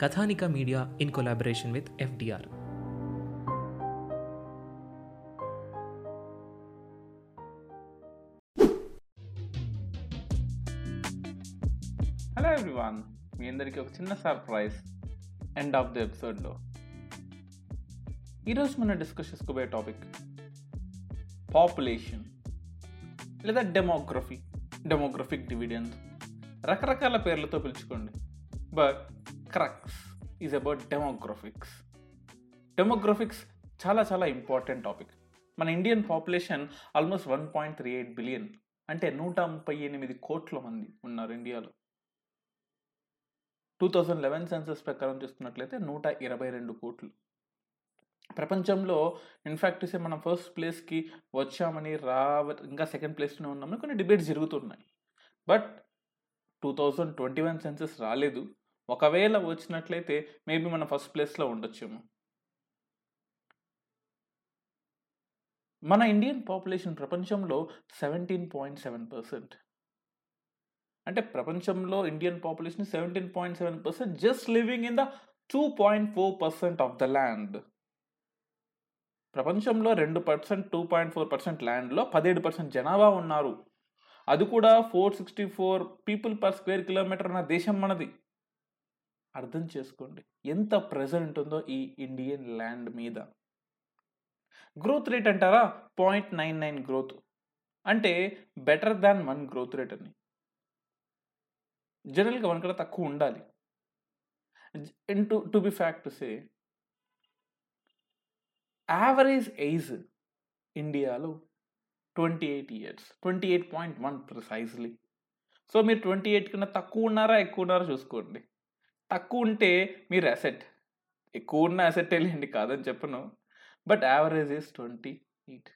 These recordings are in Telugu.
Kathanika media in collaboration with FDR. Hello everyone మీ అందరికీ ఒక చిన్న సర్ప్రైజ్ ఎండ్ ఆఫ్ ది ఎపిసోడ్లో ఈరోజు మనం డిస్కస్ చేసుకోబోయే టాపిక్ పాపులేషన్ లేదా డెమోగ్రఫీ డెమోగ్రఫిక్ డివిడెన్స్ రకరకాల పేర్లతో పిలుచుకోండి. But crux is about demographics demographics చాలా చాలా ఇంపార్టెంట్ టాపిక్ మన Indian population almost one point three eight billion అంటే నూట ముప్పై ఎనిమిది కోట్ల మంది ఉన్నారు ఇండియాలో టూ థౌజండ్ లెవెన్ సెన్సస్ ప్రకారం చూస్తున్నట్లయితే నూట ఇరవై రెండు కోట్లు. ప్రపంచంలో ఇన్ఫ్యాక్ట్ చూస్తే మనం ఫస్ట్ ప్లేస్కి వచ్చామని రావ ఇంకా సెకండ్ ప్లేస్లో ఉన్నామని కొన్ని డిబేట్స్ జరుగుతున్నాయి. But two thousand twenty one census రాలేదు. ఒకవేళ వచ్చినట్లయితే మేబీ మనం ఫస్ట్ ప్లేస్లో ఉండొచ్చేమో. మన ఇండియన్ పాపులేషన్ ప్రపంచంలో సెవెంటీన్ పాయింట్ సెవెన్ పర్సెంట్. అంటే ప్రపంచంలో Indian population seventeen point seven percent just living in the two point four percent of the land. ప్రపంచంలో రెండు percent two point four percent ల్యాండ్లో పదిహేడు పర్సెంట్ జనాభా ఉన్నారు. అది కూడా four sixty four people per square kilometre ఉన్న దేశం మనది. అర్థం చేసుకోండి. ఎంత ప్రెజెంట్ ఉందో ఈ ఇండియన్ ల్యాండ్ మీద. గ్రోత్ రేట్ అంటారా? Point nine nine growth. అంటే better than one growth rate అని. జనరల్గా వన్ కూడా తక్కువ ఉండాలి. To to be fact say average age ఇండియాలో twenty eight years. Twenty eight point one precisely. So మీరు ట్వంటీ ఎయిట్ కన్నా తక్కువ ఉన్నారా ఎక్కువ ఉన్నారా చూసుకోండి. తక్కువ ఉంటే మీరు అసెట్ ఎక్కువ ఉన్న అసెట్ వెళ్ళండి కాదని చెప్పను. But average is twenty eight.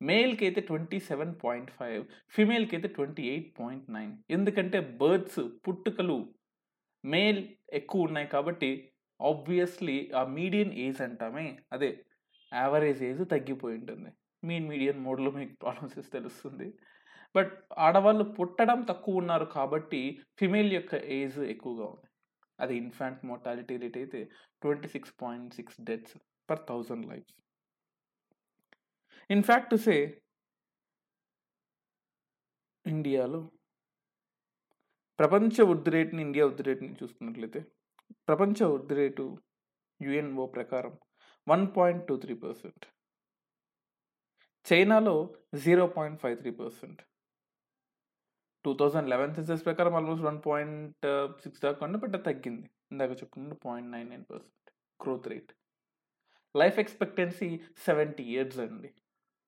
మేల్కి అయితే ట్వంటీ సెవెన్ పాయింట్ ఫైవ్ ఫిమేల్కి అయితే ట్వంటీ ఎయిట్ పాయింట్ నైన్. ఎందుకంటే బర్డ్స్ పుట్టుకలు మేల్ ఎక్కువ ఉన్నాయి కాబట్టి ఆబ్వియస్లీ ఆ మీడియన్ ఏజ్ అంటామే. అదే యావరేజ్ ఏజ్ తగ్గిపోయి ఉంటుంది. మీన్ మీడియన్ మోడ్లో మీకు ప్రాబ్లమ్స్ తెలుస్తుంది. బట్ ఆడవాళ్ళు పుట్టడం తక్కువ ఉన్నారు కాబట్టి ఫిమేల్ యొక్క ఏజ్ ఎక్కువగా ఉంది. అది ఇన్ఫాంట్ మోర్టాలిటీ రేట్ అయితే twenty six point six deaths per thousand lives. In fact say ఇండియాలో ప్రపంచ వృద్ధి రేటుని ఇండియా వృద్ధి రేటుని చూసుకున్నట్లయితే ప్రపంచ వృద్ధి రేటు యుఎన్ఓ ప్రకారం one point two three percent. చైనాలో zero point five three percent. Two thousand eleven census ప్రకారం ఆల్మోస్ట్ వన్ పాయింట్ సిక్స్ దాకా ఉండే బట్ తగ్గింది. ఇందాక చెప్పుకుంటే point nine nine percent growth rate life expectancy seventy years అండి.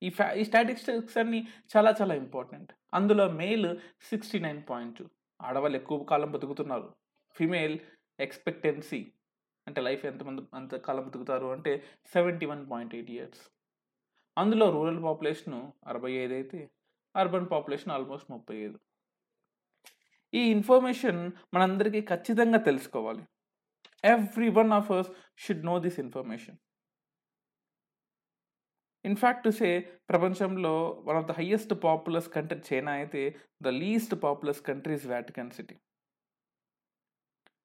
ఈ ఫ్యా ఈ స్టాటిస్టిక్స్ అన్ని చాలా చాలా ఇంపార్టెంట్ అందులో మేల్ సిక్స్టీ నైన్ పాయింట్ ఆడవాళ్ళు ఎక్కువ కాలం బతుకుతున్నారు. ఫిమేల్ ఎక్స్పెక్టెన్సీ అంటే లైఫ్ ఎంతమంది అంత కాలం బతుకుతారు అంటే seventy one point eight years అందులో రూరల్ పాపులేషన్ అరవై ఐదు అయితే అర్బన్ పాపులేషన్ ఆల్మోస్ట్ ముప్పై ఐదు. ఈ ఇన్ఫర్మేషన్ మనందరికీ ఖచ్చితంగా తెలుసుకోవాలి. Every one of us should know this information in fact say ప్రపంచంలో one of the highest populous country China అయితే the least populous country is Vatican City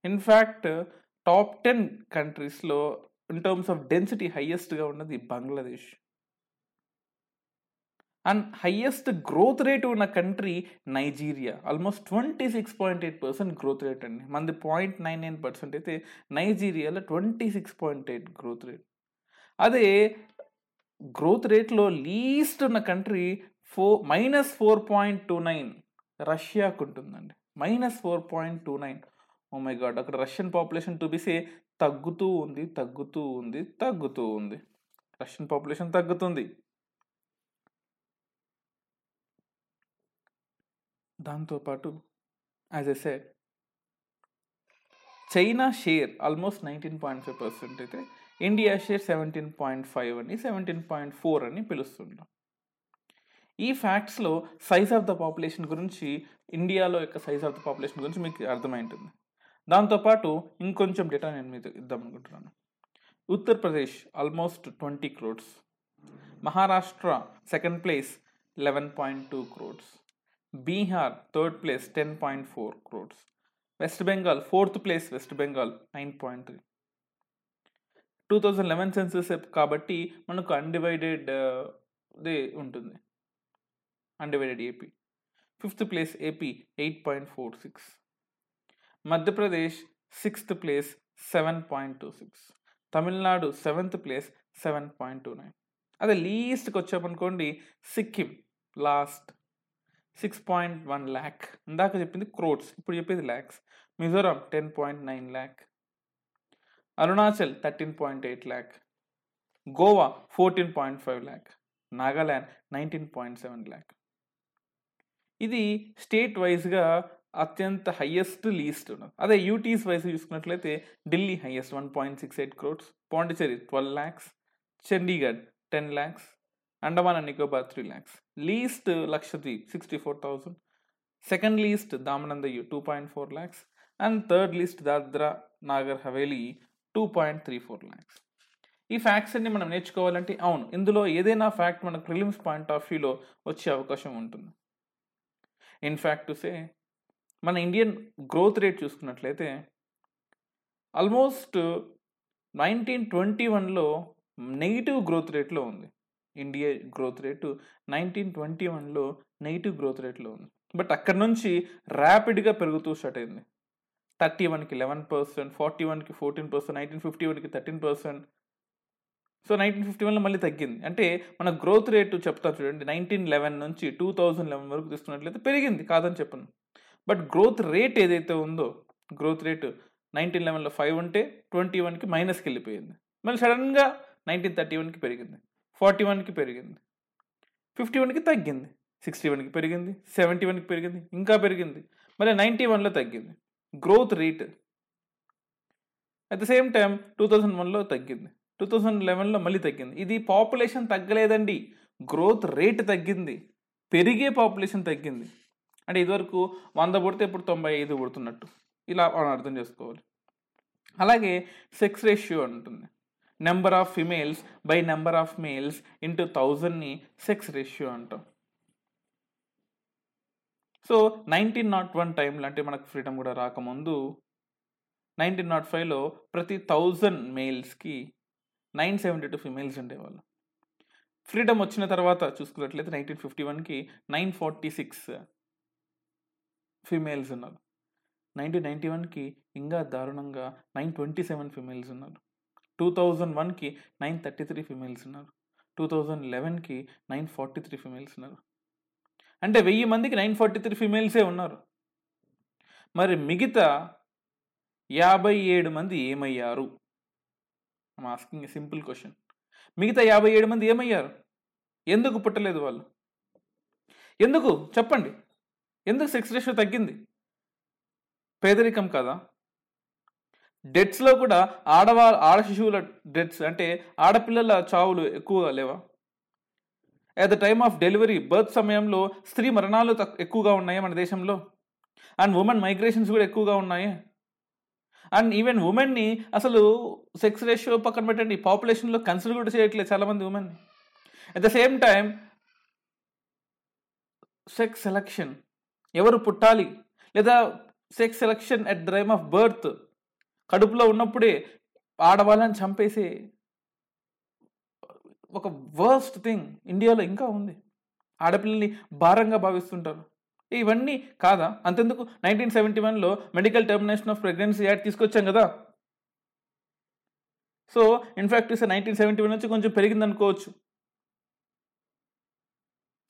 in fact top ten కంట్రీస్లో ఇన్ టర్మ్స్ ఆఫ్ డెన్సిటీ హయ్యెస్ట్గా ఉన్నది Bangladesh and highest growth rate ఉన్న country Nigeria. Almost twenty six point eight percent growth rate అండి. మంది పాయింట్ నైన్ నైన్ పర్సెంట్ అయితే నైజీరియాలో twenty six point eight growth rate. అదే గ్రోత్ రేట్లో లీస్ట్ ఉన్న country four minus four point two nine రష్యాకు ఉంటుందండి. Minus four point two nine. Oh my god అక్కడ రష్యన్ పాపులేషన్ చూపిస్తే తగ్గుతూ ఉంది తగ్గుతూ ఉంది తగ్గుతూ ఉంది. రష్యన్ పాపులేషన్ తగ్గుతుంది. దాంతోపాటు as I said China share almost nineteen point five percent అయితే India share seventeen point five అని సెవెంటీన్ పాయింట్ ఫోర్ అని పిలుస్తుంటాం ఈ ఫ్యాక్ట్స్లో సైజ్ ఆఫ్ ద పాపులేషన్ గురించి ఇండియాలో యొక్క సైజ్ ఆఫ్ ద పాపులేషన్ గురించి మీకు అర్థమై ఉంటుంది దాంతోపాటు ఇంకొంచెం డేటా నేను మీకు ఇద్దాం అనుకుంటున్నాను. Uttar Pradesh almost twenty crores Maharashtra second place eleven point two crores Bihar third place ten point four crores. West Bengal fourth place West Bengal nine point three. Two thousand eleven census కాబట్టి మనకు అన్డివైడెడ్ uh, దే ఉంటుంది. Undivided AP fifth place AP eight point four six. Madhya Pradesh sixth place seven point two six. Tamil Nadu seventh place seven point two nine. అదే లీస్ట్కి వచ్చామనుకోండి Sikkim last. Six point one lakh ఇందాక చెప్పింది క్రోడ్స్ ఇప్పుడు చెప్పేది lakhs Mizoram ten point nine lakh Arunachal thirteen point eight lakh Goa fourteen point five lakh Nagaland nineteen point seven lakh ఇది స్టేట్ వైజ్గా అత్యంత హయ్యెస్ట్ లీస్ట్ ఉన్నది. అదే యూటీస్ వైజ్ చూసుకున్నట్లయితే Delhi highest one point six eight crores Pondicherry twelve lakhs Chandigarh ten lakhs Andaman and Nicobar three lakhs. Least Lakshadweep sixty four thousand. Second least దామనందయ్యు two point four lakhs. And third least Dadra Nagar Haveli two point three four lakhs. ఈ ఫ్యాక్ట్స్ అన్ని మనం నేర్చుకోవాలంటే అవును ఇందులో ఏదైనా ఫ్యాక్ట్ మనకు ప్రిలిమ్స్ పాయింట్ ఆఫ్ వ్యూలో వచ్చే అవకాశం ఉంటుంది. ఇన్ఫ్యాక్ట్ టు సే మన ఇండియన్ గ్రోత్ రేట్ చూసుకున్నట్లయితే ఆల్మోస్ట్ నైన్టీన్ ట్వంటీ వన్లో నెగిటివ్ గ్రోత్ రేట్లో ఉంది. India growth rate nineteen twenty వన్లో నెగిటివ్ గ్రోత్ రేట్లో ఉంది. బట్ అక్కడ నుంచి ర్యాపిడ్గా పెరుగుతూ స్టార్ట్ అయింది. థర్టీ వన్కి లెవెన్ పర్సెంట్ ఫార్టీ వన్కి ఫోర్టీన్ పర్సెంట్ నైన్టీన్ ఫిఫ్టీ వన్కి thirteen percent so nineteen fifty వన్లో మళ్ళీ తగ్గింది. అంటే మన గ్రోత్ రేటు చెప్తా చూడండి నైన్టీన్ లెవెన్ నుంచి టూ థౌజండ్ లెవెన్ వరకు తీసుకున్నట్లయితే పెరిగింది కాదని చెప్పను. బట్ గ్రోత్ రేట్ ఏదైతే ఉందో గ్రోత్ రేట్ నైన్టీన్ లెవెన్లో ఫైవ్ ఉంటే ట్వంటీ వన్కి మైనస్కి వెళ్ళిపోయింది. మళ్ళీ సడన్గా నైన్టీన్ థర్టీ వన్కి పెరిగింది. ఫార్టీ వన్కి పెరిగింది. ఫిఫ్టీ వన్కి తగ్గింది. సిక్స్టీ వన్కి పెరిగింది. సెవెంటీ వన్కి పెరిగింది. ఇంకా పెరిగింది. మళ్ళీ నైంటీ వన్లో తగ్గింది. Growth rate at the same time two thousand వన్లో తగ్గింది. టూ థౌజండ్ లెవెన్లో మళ్ళీ తగ్గింది. ఇది పాపులేషన్ తగ్గలేదండి. గ్రోత్ రేట్ తగ్గింది. పెరిగే పాపులేషన్ తగ్గింది. అంటే ఇదివరకు వంద పుడితే ఇప్పుడు తొంభై ఐదు పుడుతున్నట్టు ఇలా మనం అర్థం చేసుకోవాలి. అలాగే సెక్స్ రేషియో ఉంటుంది number of females by number of males into థౌజండ్ని sex ratio అంటాం. సో నైన్టీన్ నాట్ వన్ టైంలో అంటే మనకు ఫ్రీడమ్ కూడా రాకముందు నైన్టీన్ నాట్ ఫైవ్లో ప్రతి థౌజండ్ మేల్స్కి నైన్ సెవెంటీ టూ ఫిమేల్స్ ఉండేవాళ్ళు. ఫ్రీడమ్ వచ్చిన తర్వాత చూసుకున్నట్లయితే నైన్టీన్ ఫిఫ్టీ వన్కి నైన్ ఫార్టీ సిక్స్ ఫిమేల్స్ ఉన్నారు. నైన్టీన్ నైంటీ వన్కి ఇంకా దారుణంగా నైన్ ట్వంటీ సెవెన్ ఫిమేల్స్ ఉన్నారు. టూ థౌజండ్ వన్కి నైన్ థర్టీ త్రీ ఫిమేల్స్ ఉన్నారు. టూ థౌజండ్ లెవెన్కి నైన్ ఫార్టీ త్రీ ఫిమేల్స్ ఉన్నారు. అంటే వెయ్యి మందికి నైన్ ఫార్టీ త్రీ ఫిమేల్సే ఉన్నారు. మరి మిగతా యాభై ఏడు మంది ఏమయ్యారు? ఆస్కింగ్ ఏ సింపుల్ క్వశ్చన్ మిగతా యాభై ఏడు మంది ఏమయ్యారు? ఎందుకు పుట్టలేదు వాళ్ళు? ఎందుకు? చెప్పండి. ఎందుకు సెక్స్ రేషియో తగ్గింది? పేదరికం కదా? డెత్స్లో కూడా ఆడవా ఆడ శిశువుల డెత్స్ అంటే ఆడపిల్లల చావులు ఎక్కువగా లేవా? At the time of delivery birth సమయంలో స్త్రీ మరణాలు తక్- ఎక్కువగా ఉన్నాయి మన దేశంలో? అండ్ ఉమెన్ మైగ్రేషన్స్ కూడా ఎక్కువగా ఉన్నాయి? అండ్ ఈవెన్ ఉమెన్ని అసలు సెక్స్ రేషియో పక్కన పెట్టండి పాపులేషన్లో కన్సిడర్ కూడా చేయట్లేదు చాలామంది women at the same time sex selection ఎవరు పుట్టాలి? లేదా sex selection at the time of birth కడుపులో ఉన్నప్పుడే ఆడవాళ్ళని చంపేసే ఒక వర్స్ట్ థింగ్ ఇండియాలో ఇంకా ఉంది. ఆడపిల్లల్ని భారంగా భావిస్తుంటారు. ఇవన్నీ కాదా? అంతెందుకు? నైన్టీన్ సెవెంటీ వన్లో medical termination of pregnancy act తీసుకొచ్చాం కదా? సో ఇన్ఫ్యాక్ట్ ఇస్తే నైన్టీన్ సెవెంటీ వన్ నుంచి కొంచెం పెరిగింది అనుకోవచ్చు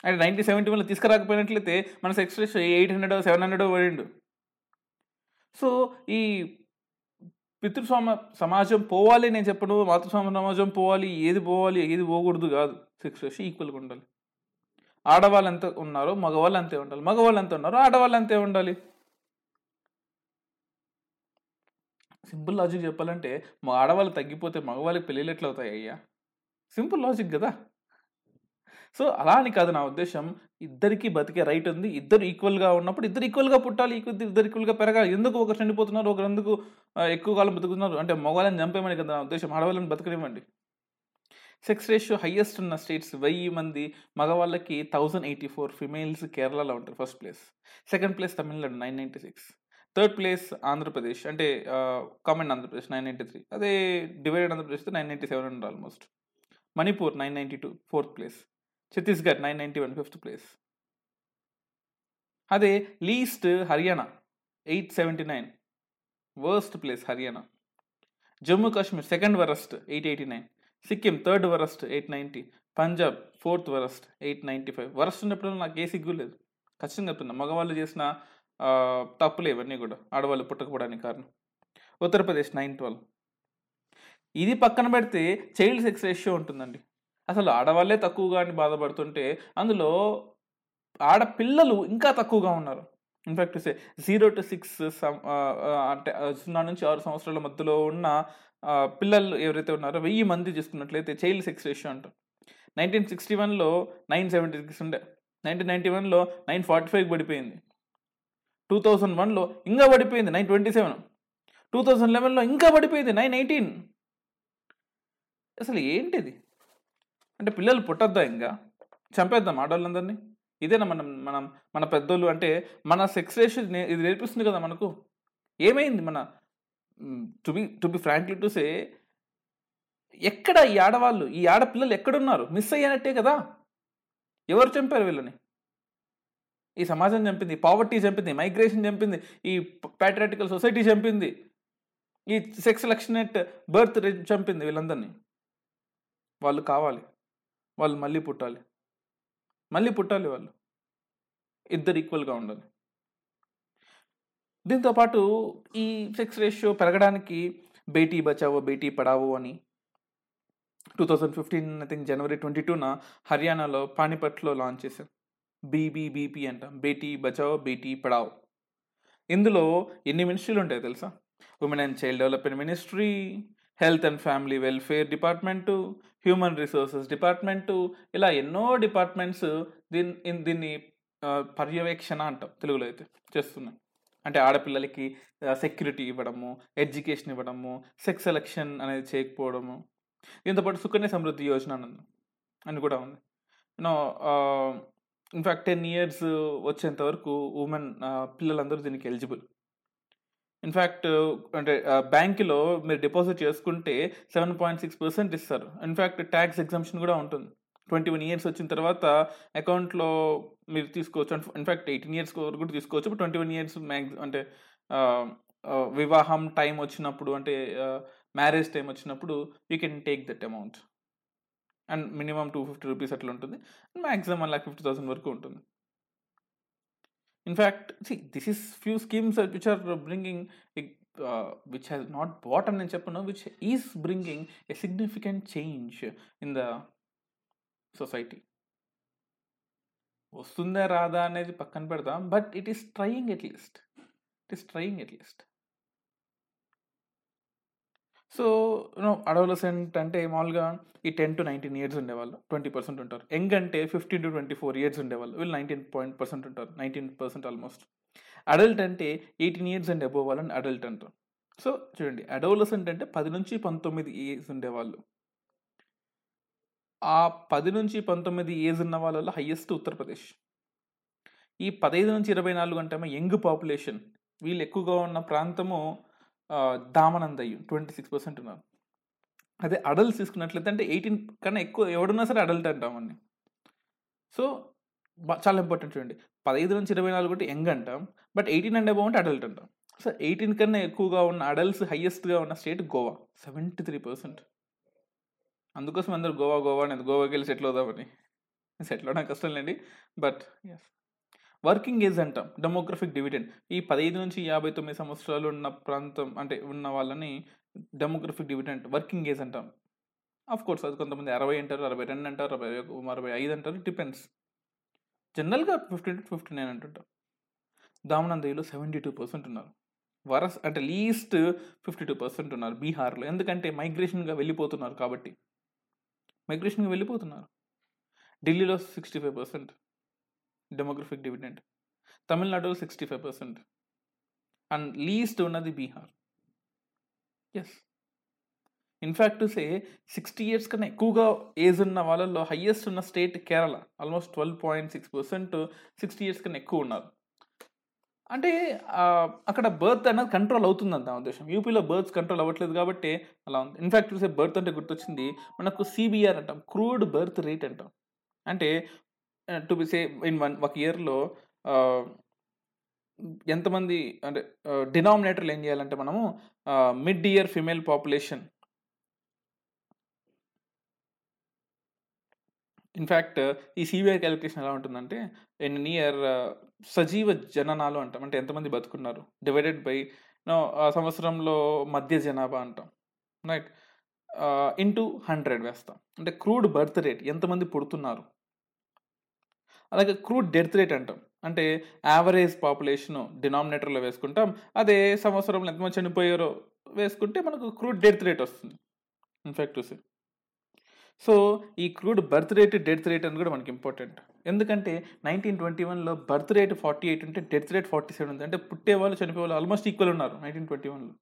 అంటే నైన్టీన్ సెవెంటీ వన్లో తీసుకురాకపోయినట్లయితే మన sex ratio eight hundred seven hundred పడిండు. So ఈ పితృస్వామ సమాజం పోవాలి నేను చెప్పను మాతృస్వామ సమాజం పోవాలి ఏది పోవాలి ఏది పోకూడదు కాదు. సెక్స్ రేషియో ఈక్వల్గా ఉండాలి. ఆడవాళ్ళు ఎంత ఉన్నారో మగవాళ్ళు అంతే ఉండాలి. మగవాళ్ళు ఎంత ఉన్నారో ఆడవాళ్ళు అంతే ఉండాలి. సింపుల్ లాజిక్ చెప్పాలంటే మా ఆడవాళ్ళు తగ్గిపోతే మగవాళ్ళకి పెళ్ళిళ్ళు ఎట్లవుతాయి అయ్యా? సింపుల్ లాజిక్ కదా? సో అలా అని కాదు నా ఉద్దేశం. ఇద్దరికి బతికే రైట్ ఉంది. ఇద్దరు ఈక్వల్గా ఉన్నప్పుడు ఇద్దరు ఈక్వల్గా పుట్టాలి. ఈక్వల్ ఇద్దరు ఈక్వల్గా పెరగాలి. ఎందుకు ఒకరు చనిపోతున్నారు? ఒకరు ఎందుకు ఎక్కువ కాలం బతుకుతున్నారు? అంటే మగవాళ్ళని చంపేమని కదా నా ఉద్దేశం. ఆడవాళ్ళని బతకనివ్వండి. సెక్స్ రేషియో హయ్యెస్ట్ ఉన్న స్టేట్స్ వెయ్యి మంది మగవాళ్ళకి థౌజండ్ ఎయిటీ ఫోర్ ఫిమేల్స్ కేరళలో ఉంటారు first place. Second place Tamil Nadu nine ninety six. Third place Andhra Pradesh అంటే common Andhra Pradesh nine ninety three. అదే divided Andhra Pradesh nine ninety seven ఉంటుంది almost. Manipur nine ninety two fourth place. Chhattisgarh nine ninety one fifth place. అదే least Haryana eight seventy nine. Worst place Haryana. Jammu Kashmir second worst eight eighty nine. Sikkim third worst eight ninety Punjab fourth worst eight ninety five. Worst ఉన్నప్పుడు నాకు ఏ సిగ్గు లేదు. ఖచ్చితంగా చెప్తున్నా మగవాళ్ళు చేసిన తప్పులు ఇవన్నీ కూడా. ఆడవాళ్ళు పుట్టకపోవడానికి కారణం. Uttar Pradesh nine twelve. ఇది పక్కన పెడితే చైల్డ్ సెక్స్ రేషియో ఉంటుందండి. అసలు ఆడవాళ్ళే తక్కువగా అని బాధపడుతుంటే అందులో ఆడపిల్లలు ఇంకా తక్కువగా ఉన్నారు. ఇన్ఫాక్ట్ జీరో టు సిక్స్ అంటే సున్నా నుంచి ఆరు సంవత్సరాల మధ్యలో ఉన్న పిల్లలు ఎవరైతే ఉన్నారో వెయ్యి మంది చూసుకున్నట్లయితే చైల్డ్ సెక్స్ రేషియో అంటారు. నైన్టీన్ సిక్స్టీ వన్లో నైన్ సెవెంటీ సిక్స్ ఉండే. నైన్టీన్ నైన్టీ వన్లో నైన్ ఫార్టీ ఫైవ్ పడిపోయింది టూ థౌజండ్ వన్లో ఇంకా పడిపోయింది nine twenty seven two thousand లెవెన్లో ఇంకా పడిపోయింది నైన్ ఎయిటీన్ అసలు ఏంటిది? అంటే పిల్లలు పుట్టద్దా ఇంకా? చంపేద్దాం ఆడవాళ్ళందరినీ ఇదేనా మనం మనం మన పెద్దోళ్ళు అంటే మన సెక్స్ రేషియో ఇది నేర్పిస్తుంది కదా మనకు. ఏమైంది మన to be to be frankly to say ఎక్కడ ఈ ఆడవాళ్ళు ఈ ఆడపిల్లలు ఎక్కడున్నారు? మిస్ అయ్యానట్టే కదా? ఎవరు చంపారు వీళ్ళని? ఈ సమాజం చంపింది పావర్టీ చంపింది మైగ్రేషన్ చంపింది ఈ ప్యాట్రాటికల్ సొసైటీ చంపింది ఈ సెక్స్ లక్షనెట్ బర్త్ రేట్ చంపింది వీళ్ళందరినీ. వాళ్ళు కావాలి. వాళ్ళు మళ్ళీ పుట్టాలి. మళ్ళీ పుట్టాలి వాళ్ళు. ఇద్దరు ఈక్వల్గా ఉండాలి. దీంతో పాటు ఈ సెక్స్ రేషియో పెరగడానికి బేటీ బచావో బేటీ పడావో అని two thousand fifteen I think January twenty టూన హర్యానాలో పానిపట్లో లాంచ్ చేశారు. బీబీబీపీ అంట. బేటీ బచావో బేటీ పడావో. ఇందులో ఎన్ని మినిస్ట్రీలు ఉంటాయో తెలుసా? Women and child development ministry health and family welfare department human resources department ఇలా ఎన్నో డిపార్ట్మెంట్స్ దీన్ని దీన్ని పర్యవేక్షణ అంటాం తెలుగులో అయితే చేస్తున్నాయి. అంటే ఆడపిల్లలకి సెక్యూరిటీ ఇవ్వడము ఎడ్యుకేషన్ ఇవ్వడము సెక్స్ సెలక్షన్ అనేది చేయకపోవడము. దీంతో పాటు సుకన్య సమృద్ధి యోజన అని అని కూడా ఉంది. యూనో ఇన్ఫ్యాక్ట్ టెన్ ఇయర్స్ వచ్చేంత వరకు ఉమెన్ పిల్లలందరూ దీనికి ఎలిజిబుల్. ఇన్ఫ్యాక్ట్ అంటే బ్యాంకులో మీరు డిపాజిట్ చేసుకుంటే సెవెన్ పాయింట్ సిక్స్ పర్సెంట్ ఇస్తారు. ఇన్ఫ్యాక్ట్ ట్యాక్స్ ఎగ్జామ్షన్ కూడా ఉంటుంది. ట్వంటీ వన్ ఇయర్స్ వచ్చిన తర్వాత అకౌంట్లో మీరు తీసుకోవచ్చు. ఇన్ఫ్యాక్ట్ ఎయిటీన్ ఇయర్స్ వరకు కూడా తీసుకోవచ్చు. ట్వంటీ వన్ ఇయర్స్ మ్యాక్స్ అంటే వివాహం టైం వచ్చినప్పుడు అంటే మ్యారేజ్ టైం వచ్చినప్పుడు you can take that amount and minimum two fifty rupees అట్లా ఉంటుంది. Maximum one lakh fifty thousand వరకు ఉంటుంది. In fact see this is few schemes which are bringing which has not but నేను చెప్పను which is bringing a significant change in the society వస్తుందా రాదా అనేది పక్కన పెడదాం but it is trying at least it is trying at least so no adolescent అంటే మామూలుగా ఈ టెన్ టు నైన్టీన్ ఇయర్స్ ఉండేవాళ్ళు. ట్వంటీ పర్సెంట్ ఉంటారు. యంగ్ అంటే fifteen to twenty four years ఉండేవాళ్ళు. వీళ్ళు నైన్టీన్ పాయింట్ పర్సెంట్ ఉంటారు. Nineteen percent almost. అడల్ట్ అంటే ఎయిటీన్ ఇయర్స్ అండ్ అబోవ్ వాళ్ళని అడల్ట్ అంటారు. సో చూడండి అడోలసెంట్ అంటే పది నుంచి పంతొమ్మిది ఏజ్ ఉండేవాళ్ళు. ఆ పది నుంచి పంతొమ్మిది ఏజ్ ఉన్న వాళ్ళలో హయ్యెస్ట్ ఉత్తరప్రదేశ్ ఈ పదహైదు నుంచి ఇరవై నాలుగు అంటే యంగ్ పాపులేషన్. వీళ్ళు ఎక్కువగా ఉన్న ప్రాంతము ఆ, అయ్యి ట్వంటీ సిక్స్ పర్సెంట్ ఉన్నారు. అదే అడల్ట్స్ తీసుకున్నట్లయితే అంటే ఎయిటీన్ కన్నా ఎక్కువ ఎవడున్నా సరే అడల్ట్ అంటామని సో చాలా ఇంపార్టెంట్ చూడండి. పదహైదు నుంచి ఇరవై నాలుగు అంటే యంగ్ అంటాం బట్ ఎయిటీన్ అండ్ అబౌవ్ అంటే అడల్ట్ అంటాం. సో ఎయిటీన్ కన్నా ఎక్కువగా ఉన్న అడల్ట్స్ హైయెస్ట్గా ఉన్న state Goa seventy three percent అందుకోసం అందరూ గోవా గోవా అనేది గోవాకి వెళ్ళి సెటిల్ అవుదామని. సెటిల్ అవడం కష్టం లేండి బట్ ఎస్ వర్కింగ్ ఏజ్ అంటాం డెమోగ్రఫిక్ డివిడెండ్. ఈ పదహైదు నుంచి యాభై తొమ్మిది సంవత్సరాలు ఉన్న ప్రాంతం అంటే ఉన్న వాళ్ళని డెమోగ్రఫిక్ డివిడెంట్ వర్కింగ్ ఏజ్ అంటాం. ఆఫ్ కోర్స్ అది కొంతమంది అరవై అంటారు అరవై రెండు అంటారు అరవై అరవై ఐదు అంటారు డిపెండ్స్ జనరల్గా ఫిఫ్టీ టు ఫిఫ్టీ నైన్ అంటుంటాం. దామనందయిలో సెవెంటీ టూ పర్సెంట్ ఉన్నారు. వరస్ అంటే లీస్ట్ ఫిఫ్టీ టూ పర్సెంట్ ఉన్నారు బీహార్లో. ఎందుకంటే మైగ్రేషన్గా వెళ్ళిపోతున్నారు కాబట్టి. మైగ్రేషన్గా వెళ్ళిపోతున్నారు. ఢిల్లీలో sixty five percent demographic dividend తమిళనాడులో sixty five percent and least ఉన్నది Bihar yes in fact say sixty years కన్నా ఎక్కువగా ఏజ్ ఉన్న వాళ్ళల్లో హయ్యెస్ట్ ఉన్న state Kerala almost twelve point six percent sixty years కన్నా ఎక్కువ ఉన్నారు. అంటే అక్కడ బర్త్ అనేది కంట్రోల్ అవుతుందంట నా ఉద్దేశం. యూపీలో బర్త్స్ కంట్రోల్ అవ్వట్లేదు కాబట్టి అలా ఉంది. ఇన్ఫ్యాక్ట్ చూసే బర్త్ అంటే గుర్తొచ్చింది మనకు సిబిఆర్ అంటాం క్రూడ్ బర్త్ రేట్ అంటాం. అంటే to be say in one ఒక ఇయర్లో ఎంతమంది అంటే డినామినేటర్లు ఏం చేయాలంటే మనము mid year female population in fact ఈ సిబిఐ క్యాలిక్యులేషన్ ఎలా ఉంటుందంటే ఇన్ నియర్ సజీవ జననాలు అంటాం. అంటే ఎంతమంది బతుకున్నారు? డివైడెడ్ బై సంవత్సరంలో మధ్య జనాభా అంటాం. రైట్ ఇంటూ హండ్రెడ్ వేస్తాం. అంటే క్రూడ్ బర్త్ రేట్ ఎంతమంది పుడుతున్నారు? అలాగే క్రూడ్ డెత్ రేట్ అంటాం. అంటే యావరేజ్ పాపులేషన్ డినామినేటర్లో వేసుకుంటాం. అదే సంవత్సరంలో ఎంతమంది చనిపోయారో వేసుకుంటే మనకు క్రూడ్ డెత్ రేట్ వస్తుంది. ఇన్ఫ్యాక్ట్ చూసి సో. ఈ crude birth rate death rate అని కూడా మనకి ఇంపార్టెంట్. ఎందుకంటే నైన్టీన్ ట్వంటీ వన్లో బర్త్ రేట్ ఫార్టీ ఎయిట్ ఉంటే డెత్ రేట్ ఫార్టీ సెవెన్ ఉంది. అంటే పుట్టే వాళ్ళు చనిపోయే వాళ్ళు ఆల్మోస్ట్ ఈక్వల్ ఉన్నారు నైన్టీన్ ట్వంటీ వన్లో.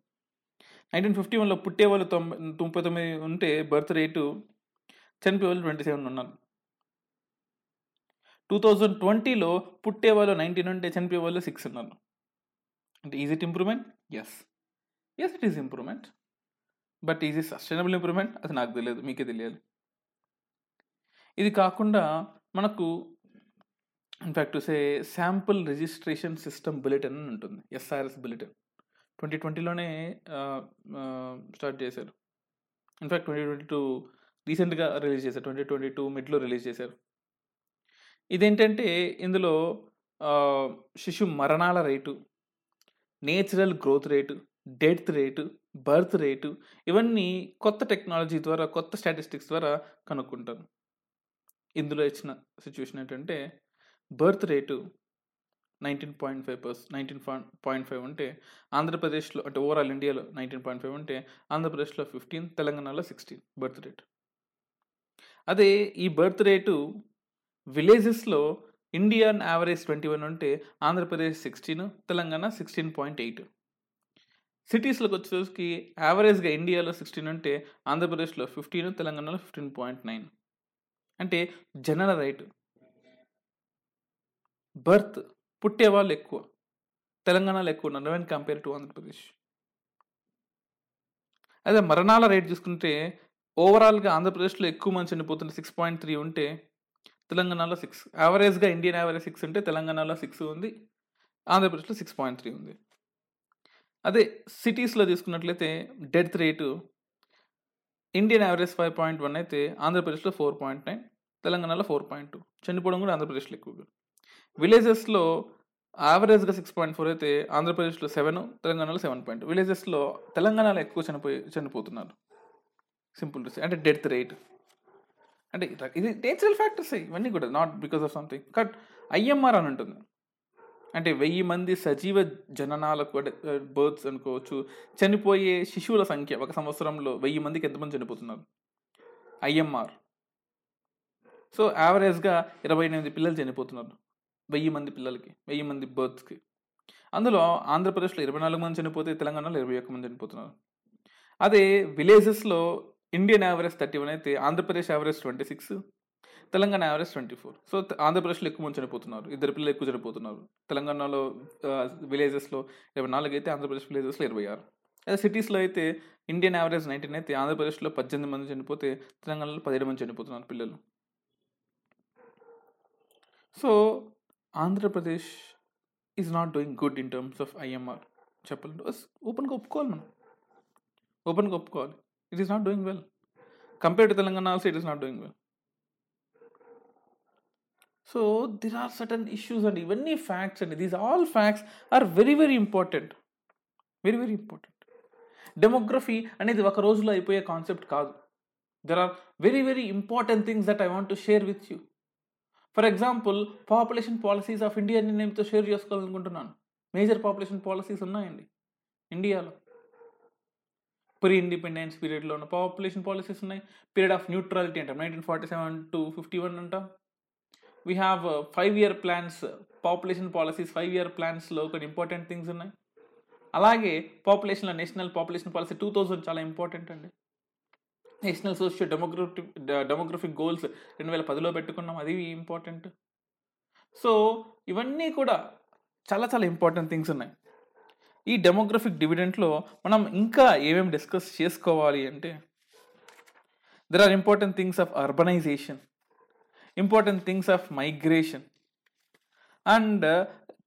నైన్టీన్ ఫిఫ్టీ వన్లో పుట్టే వాళ్ళు తొంభై ముప్పై తొమ్మిది ఉంటే బర్త్ రేటు చనిపోయే వాళ్ళు ట్వంటీ సెవెన్ ఉన్నారు. టూ థౌజండ్ ట్వంటీలో పుట్టే వాళ్ళు నైన్టీన్ ఉంటే చనిపోయే వాళ్ళు సిక్స్ ఉన్నారు. అంటే is it improvement yes yes it is improvement but is it sustainable improvement అది నాకు తెలియదు మీకే తెలియాలి. ఇది కాకుండా మనకు in fact say sample registration system bulletin అని ఉంటుంది ఎస్ఆర్ఎస్ బులెటిన్ ట్వంటీ ట్వంటీలోనే స్టార్ట్ చేశారు. In fact twenty twenty two రీసెంట్గా రిలీజ్ చేశారు. ట్వంటీ ట్వంటీ టూ మిడ్లో రిలీజ్ చేశారు. ఇదేంటంటే ఇందులో శిశు మరణాల rate natural growth rate death rate birth rate ఇవన్నీ కొత్త టెక్నాలజీ ద్వారా కొత్త స్టాటిస్టిక్స్ ద్వారా కనుక్కుంటారు ఇందులో ఇచ్చిన సిచ్యువేషన్ ఏంటంటే birth rate nineteen point five percent nineteen point five ఉంటే ఆంధ్రప్రదేశ్లో అంటే ఓవరాల్ ఇండియాలో నైన్టీన్ పాయింట్ ఫైవ్ ఉంటే ఆంధ్రప్రదేశ్లో ఫిఫ్టీన్ తెలంగాణలో సిక్స్టీన్ బర్త్ రేట్. అదే ఈ బర్త్ రేటు విలేజెస్లో ఇండియన్ యావరేజ్ ట్వంటీ వన్ ఉంటే Andhra Pradesh sixteen Telangana sixteen point eight. సిటీస్లోకి వచ్చేసరికి యావరేజ్గా ఇండియాలో సిక్స్టీన్ ఉంటే ఆంధ్రప్రదేశ్లో ఫిఫ్టీన్ తెలంగాణలో ఫిఫ్టీన్ పాయింట్ నైన్. అంటే జనన రేటు. బర్త్ పుట్టే వాళ్ళు ఎక్కువ. తెలంగాణలో ఎక్కువ ఉన్నారు. When compare to Andhra Pradesh. అదే మరణాల రేట్ చూసుకుంటే ఓవరాల్గా ఆంధ్రప్రదేశ్లో ఎక్కువ మంది చనిపోతుంది సిక్స్ పాయింట్ త్రీ ఉంటే తెలంగాణలో సిక్స్ యావరేజ్గా ఇండియన్ యావరేజ్ సిక్స్ ఉంటే తెలంగాణలో సిక్స్ ఉంది. ఆంధ్రప్రదేశ్లో సిక్స్ పాయింట్ త్రీ ఉంది. అదే సిటీస్లో తీసుకున్నట్లయితే death rate Indian average five point one అయితే ఆంధ్రప్రదేశ్లో ఫోర్ పాయింట్ నైన్ తెలంగాణలో ఫోర్ పాయింట్ టూ చనిపోవడం కూడా ఆంధ్రప్రదేశ్లో ఎక్కువగా విలేజెస్లో యావరేజ్గా సిక్స్ పాయింట్ ఫోర్ అయితే ఆంధ్రప్రదేశ్లో సెవెన్ తెలంగాణలో సెవెన్ పాయింట్ విలేజెస్లో తెలంగాణలో ఎక్కువ చనిపోయి చనిపోతున్నారు. సింపుల్ టు అంటే డెత్ రేట్ అంటే ఇది నేచురల్ ఫ్యాక్టర్స్ ఇవన్నీ కూడా not because of something cut IMR అని ఉంటుంది. అంటే వెయ్యి మంది సజీవ జననాలకు అంటే uh, బర్త్స్ అనుకోవచ్చు చనిపోయే శిశువుల సంఖ్య ఒక సంవత్సరంలో వెయ్యి మందికి ఎంతమంది చనిపోతున్నారు? ఐఎంఆర్ సో యావరేజ్గా ఇరవై ఎనిమిది పిల్లలు చనిపోతున్నారు. వెయ్యి మంది పిల్లలకి వెయ్యి మంది బర్త్స్కి అందులో ఆంధ్రప్రదేశ్లో ఇరవై నాలుగు మంది చనిపోతే తెలంగాణలో ఇరవై ఒక్క మంది చనిపోతున్నారు. అదే విలేజెస్లో ఇండియన్ యావరేజ్ థర్టీ వన్ అయితే Andhra Pradesh average twenty six Telangana average twenty four so ఆంధ్రప్రదేశ్లో ఎక్కువ మంది చనిపోతున్నారు. ఇద్దరు పిల్లలు ఎక్కువ చనిపోతున్నారు. తెలంగాణలో విలేజెస్లో ఇరవై నాలుగు అయితే ఆంధ్రప్రదేశ్ విలేజెస్లో ఇరవై ఆరు. అదే సిటీస్లో అయితే ఇండియన్ యావరేజ్ నైన్టీన్ అయితే ఆంధ్రప్రదేశ్లో పద్దెనిమిది మంది చనిపోతే తెలంగాణలో పదిహేడు మంది చనిపోతున్నారు పిల్లలు. So Andhra Pradesh is not doing good in terms of IMR చెప్పాలంటే ఓపెన్గా ఒప్పుకోవాలి మనం. ఓపెన్గా ఒప్పుకోవాలి. It is not doing well compare to Telangana also it is not doing well so there are certain issues అండి ఇవన్నీ ఫ్యాక్ట్స్ అండి these all facts are very very important very very important demography అనేది ఒక రోజులో అయిపోయే కాన్సెప్ట్ కాదు. There are very very important things that I want to share with you for example population policies of India నేను షేర్ చేసుకోవాలనుకుంటున్నాను. మేజర్ పాపులేషన్ పాలసీస్ ఉన్నాయండి. ఇండియాలో ప్రీ ఇండిపెండెన్స్ పీరియడ్లో ఉన్న పాపులేషన్ పాలసీస్ ఉన్నాయి. పీరియడ్ ఆఫ్ న్యూట్రాలిటీ అంటాం. Nineteen forty seven to fifty one అంటాం. We have five year plans population policies five year ప్లాన్స్లో కొన్ని ఇంపార్టెంట్ థింగ్స్ ఉన్నాయి. అలాగే పాపులేషన్లో national population policy two thousand చాలా ఇంపార్టెంట్ అండి. National socio demographic demographic goals రెండు వేల పదిలో పెట్టుకున్నాం. అది ఇంపార్టెంట్ సో ఇవన్నీ కూడా చాలా చాలా ఇంపార్టెంట్ థింగ్స్ ఉన్నాయి. ఈ డెమోగ్రఫిక్ డివిడెంట్లో మనం ఇంకా ఏమేమి డిస్కస్ చేసుకోవాలి అంటే there are important things of urbanization important things of migration and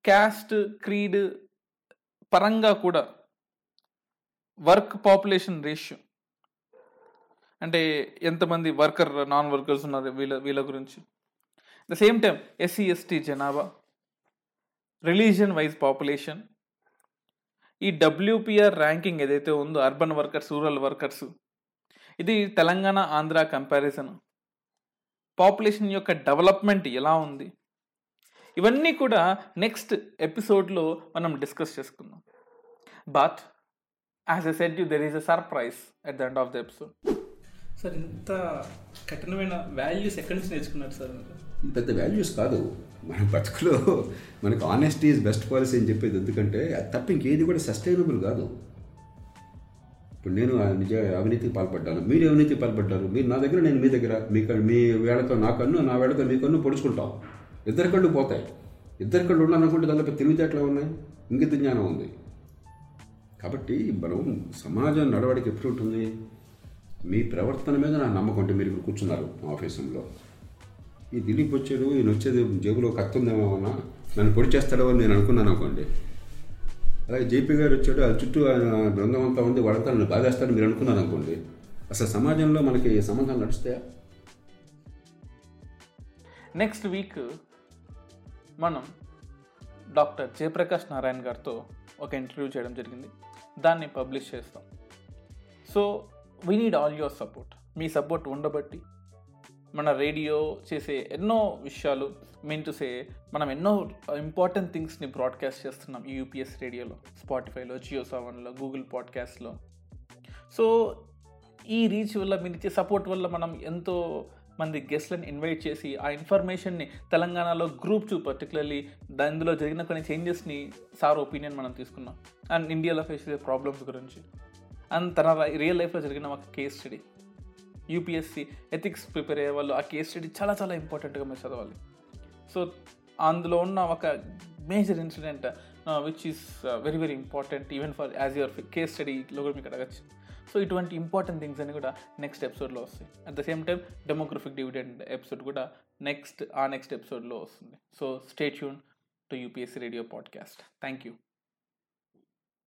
caste creed పరంగా కూడా వర్క్ పాపులేషన్ రేషియో అంటే ఎంతమంది వర్కర్ నాన్ వర్కర్స్ ఉన్నారు వీళ్ళ వీళ్ళ గురించి. The same time SC ST జనాభా రిలీజియన్ వైజ్ పాపులేషన్ ఈ డబ్ల్యూపిఆర్ ర్యాంకింగ్ ఏదైతే ఉందో అర్బన్ వర్కర్స్ రూరల్ వర్కర్స్ ఇది తెలంగాణ ఆంధ్ర కంపారిజన్ పాపులేషన్ యొక్క డెవలప్మెంట్ ఎలా ఉంది? ఇవన్నీ కూడా నెక్స్ట్ ఎపిసోడ్లో మనం డిస్కస్ చేసుకుందాం. But as a said you there is a surprise at the end of the episode sir ఇంత కఠినమైన వాల్యూస్ ఎక్కడి నుంచి నేర్చుకున్నారు సార్? పెద్ద వాల్యూస్ కాదు. మన బతుకులో మనకు ఆనెస్టీ ఈజ్ బెస్ట్ పాలసీ అని చెప్పేది ఎందుకంటే అది తప్ప ఇంకేది కూడా సస్టైనబుల్ కాదు. ఇప్పుడు నేను నిజ అవినీతికి పాల్పడ్డాను. మీరు అవినీతికి పాల్పడ్డారు. మీరు నా దగ్గర నేను మీ దగ్గర మీ మీ వేళతో నా కన్ను నా వేళతో మీ కన్ను పొడుచుకుంటాం. ఇద్దరి కళ్ళు పోతాయి. ఇద్దరి కళ్ళు ఉండాలనుకుంటే దానిలో తెలివితేటలు ఉన్నాయి? ఇంగిత జ్ఞానం ఉంది. కాబట్టి మనం సమాజం నడవడికి ఎప్పుడు ఉంటుంది? మీ ప్రవర్తన మీద నా నమ్మకం ఉంటే మీరు ఇప్పుడు కూర్చున్నారు మా ఆఫీసులో. ఈ దిలీప్ వచ్చాడు ఈయన వచ్చేది జేబులో కత్తుందేమో అన్నా. నన్ను పొడి చేస్తాడో అని నేను అనుకున్నాను అనుకోండి. అలాగే జేపీ గారు వచ్చాడు ఆ చుట్టూ ఆయన బృందం అంతా ఉంది వాడంతా నన్ను బాధేస్తాడని మీరు అనుకున్నారు అనుకోండి. అసలు సమాజంలో మనకి సంబంధాలు నడుస్తాయా? నెక్స్ట్ వీక్ మనం డాక్టర్ జయప్రకాష్ నారాయణ గారితో ఒక ఇంటర్వ్యూ చేయడం జరిగింది. దాన్ని పబ్లిష్ చేస్తాం. So we need all your support me support ఉండబట్టి మన రేడియో చేసే ఎన్నో విషయాలు మీన్ టు సే మనం ఎన్నో ఇంపార్టెంట్ థింగ్స్ని బ్రాడ్కాస్ట్ చేస్తున్నాం ఈ యూపీఎస్ రేడియోలో. స్పాటిఫైలో జియో సెవెన్లో గూగుల్ పాడ్కాస్ట్లో సో ఈ రీచ్ వల్ల మీరు ఇచ్చే సపోర్ట్ వల్ల మనం ఎంతో మంది గెస్ట్లను ఇన్వైట్ చేసి ఆ ఇన్ఫర్మేషన్ని తెలంగాణలో గ్రూప్ టూ పర్టికులర్లీ దానిలో జరిగిన కొన్ని చేంజెస్ని సార్ ఒపీనియన్ మనం తీసుకున్నాం. అండ్ ఇండియాలో ఫేస్ చేసే ప్రాబ్లమ్స్ గురించి. అండ్ తన రియల్ లైఫ్లో జరిగిన ఒక case study UPSC ethics prepare అయ్యే వాళ్ళు ఆ కేస్ స్టడీ చాలా చాలా ఇంపార్టెంట్గా మీరు చదవాలి. సో అందులో ఉన్న ఒక major incident which is very very important even for as your case స్టడీలో కూడా మీకు అడగచ్చు. సో ఇటువంటి ఇంపార్టెంట్ థింగ్స్ అని కూడా నెక్స్ట్ ఎపిసోడ్లో వస్తాయి. At the same time demographic dividend episode కూడా నెక్స్ట్ ఆ నెక్స్ట్ ఎపిసోడ్లో వస్తుంది. So stay Yoon to UPSC radio podcast thank you